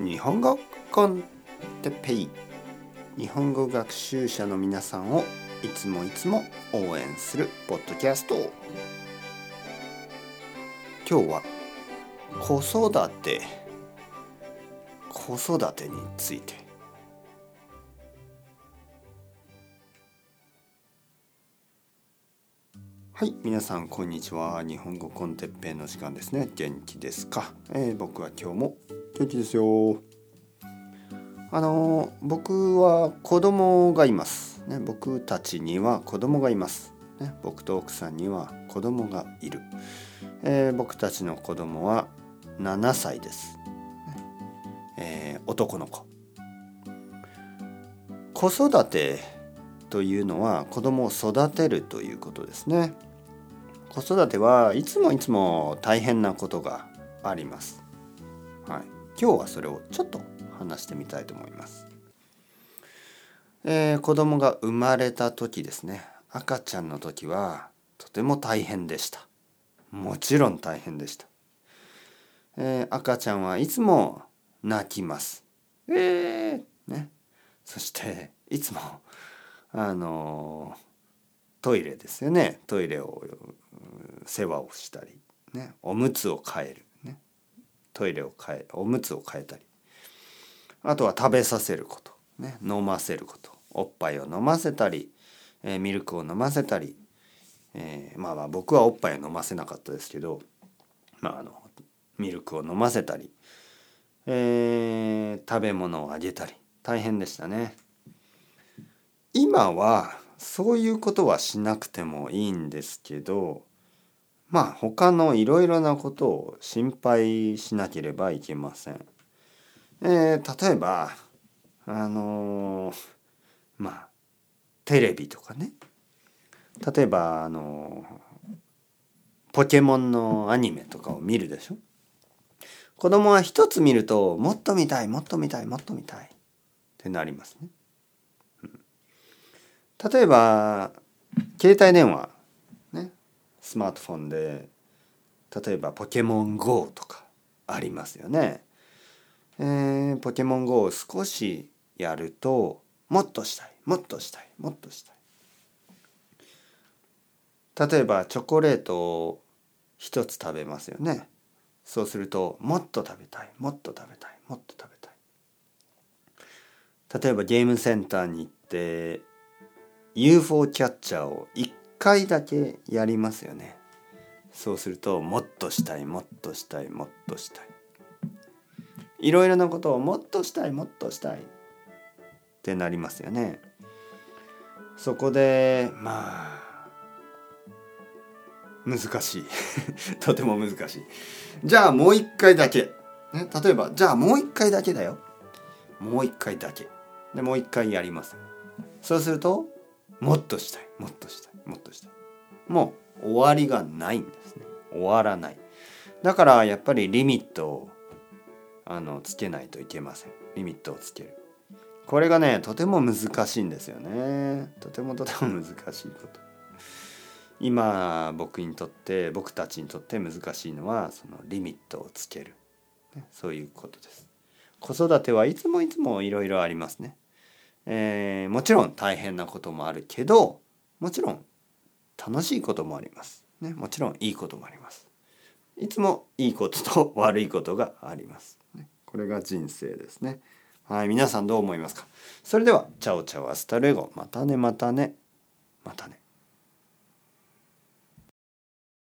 日本語コンテペイ。日本語学習者の皆さんをいつもいつも応援するポッドキャスト。今日は子育て。子育てについて。はい皆さんこんにちは。日本語コンテッペイの時間ですね。元気ですか、えー、僕は今日も元気ですよ。あの僕は子供がいます。ね僕たちには子供がいます。ね僕と奥さんには子供がいる、えー、僕たちの子供は7歳です、えー、男の子。子育てというのは子供を育てるということですね。子育てはいつもいつも大変なことがあります。はい、今日はそれをちょっと話してみたいと思います。えー、子供が生まれた時ですね赤ちゃんの時はとても大変でした。もちろん大変でした。えー、赤ちゃんはいつも泣きます。えー、ね。そしていつもあのトイレですよね。トイレを世話をしたり、ね、おむつを変える、ね、トイレを変えおむつを変えたり。あとは食べさせること、ね、飲ませること。おっぱいを飲ませたり、えー、ミルクを飲ませたり、えー、まあまあ僕はおっぱいを飲ませなかったですけど、まあ、あのミルクを飲ませたり、えー、食べ物をあげたり。大変でしたね。今はそういうことはしなくてもいいんですけどまあ他のいろいろなことを心配しなければいけません。えー、例えばあのー、まあテレビとかね例えばあのー、ポケモンのアニメとかを見るでしょ子供は一つ見るともっと見たいもっと見たいもっと見たいってなりますね。例えば携帯電話ねスマートフォンで例えば「ポケモン GO」とかありますよね。えー、ポケモン GO を少しやるともっとしたいもっとしたいもっとしたい。例えばチョコレートを一つ食べますよね。そうするともっと食べたいもっと食べたいもっと食べたい。例えばゲームセンターに行って UFO キャッチャーを1回だけやりますよね。そうするともっとしたいもっとしたいもっとしたい。いろいろなことをもっとしたいもっとしたい。ってなりますよね。そこでまあ難しい。とても難しい。じゃあもう一回だけ、ね、例えばじゃあもう一回だけだよ。もう一回だけ。でもう一回やります。そうするともっとしたい。もっとしたい。もっとしたい。もう終わりがないんですね。終わらない。だからやっぱりリミットをあのつけないといけません。リミットをつける。これがねとても難しいんですよね。とてもとても難しいこと。今僕にとって僕たちにとって難しいのはそのリミットをつける、ね、そういうことです。子育てはいつもいつもいろいろありますね、えー、もちろん大変なこともあるけどもちろん楽しいこともあります。ね、もちろんいいこともあります。いつもいいことと悪いことがあります。ね、これが人生ですね。はい、皆さんどう思いますか？それでは、 Chao chao hasta luego。またね、またね、またね。